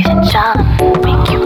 your jump. make you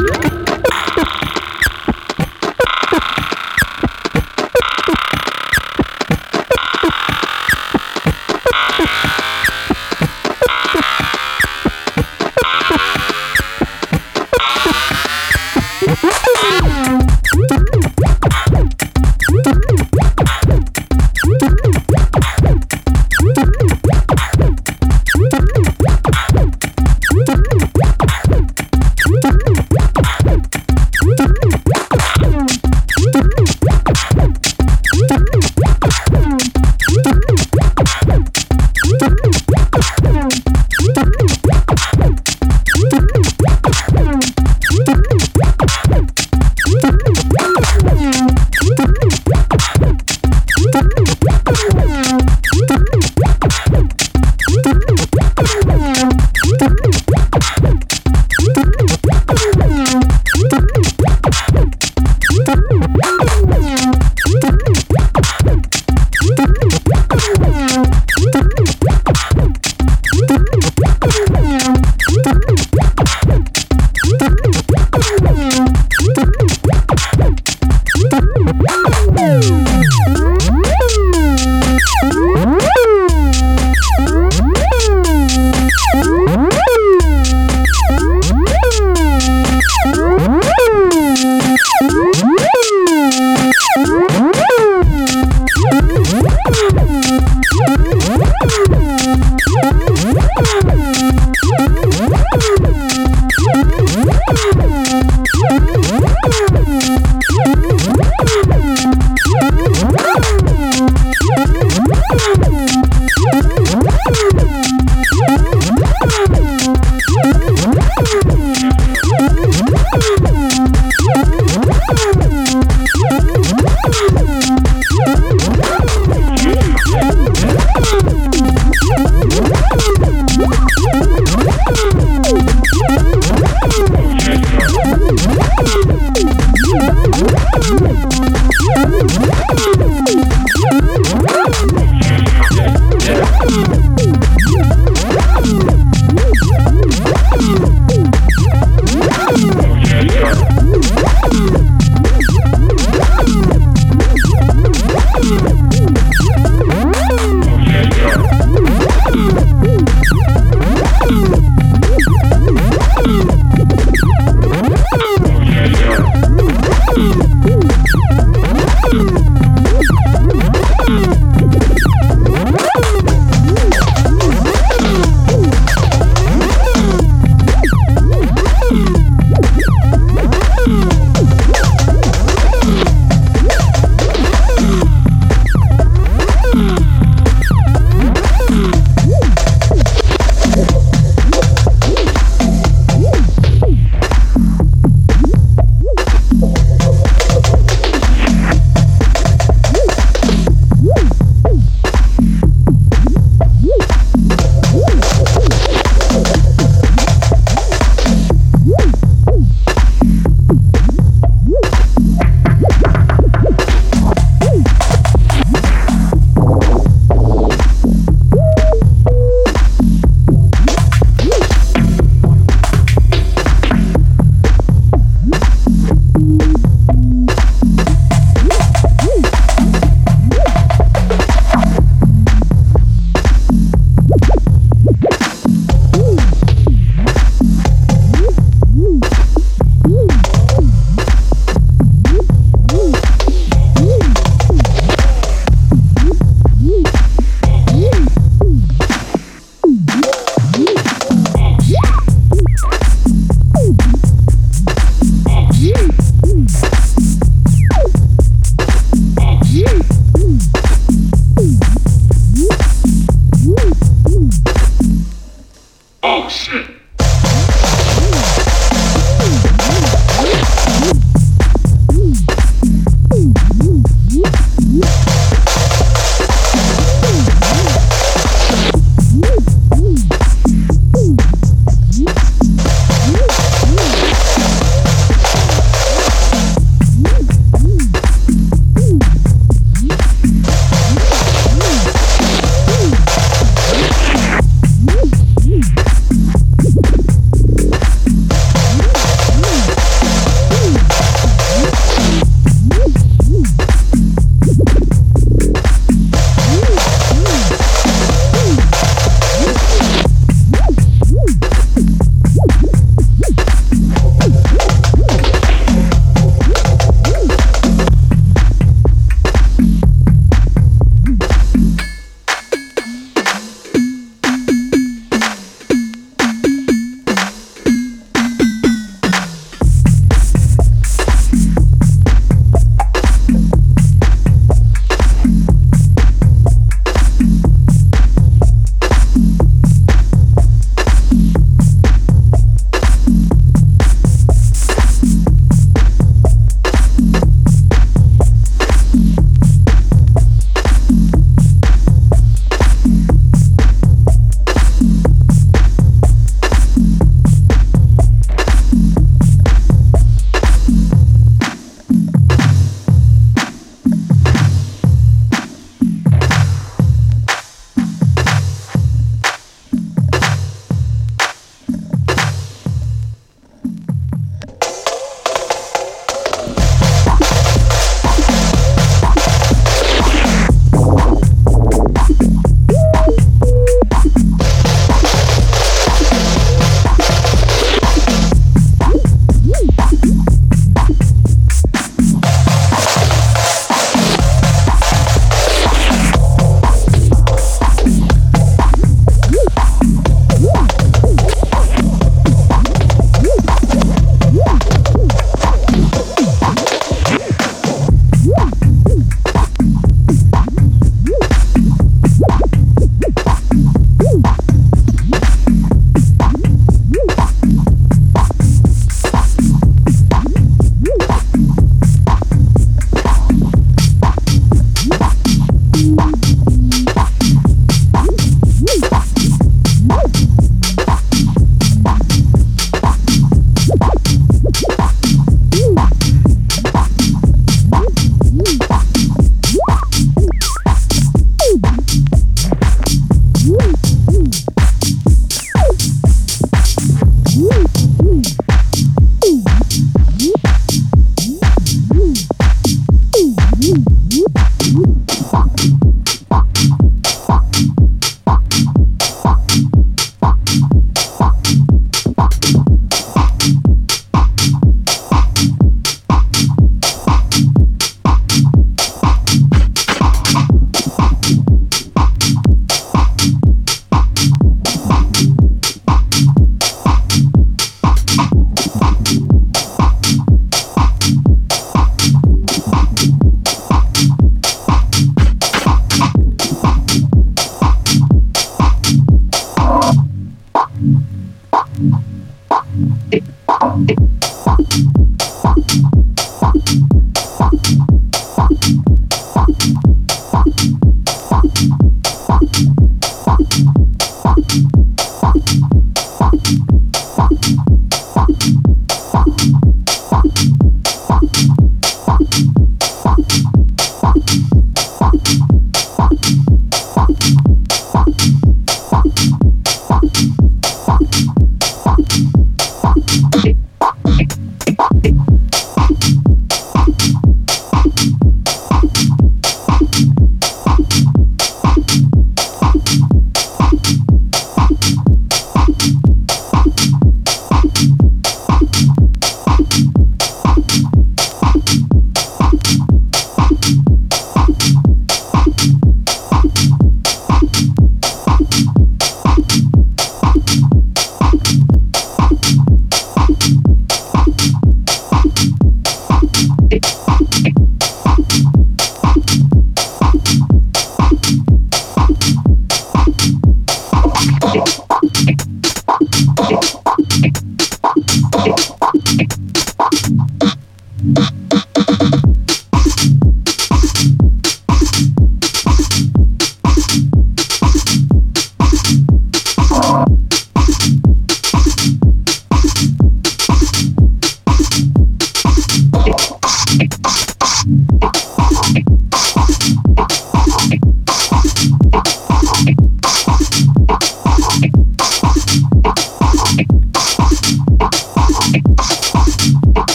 Yeah.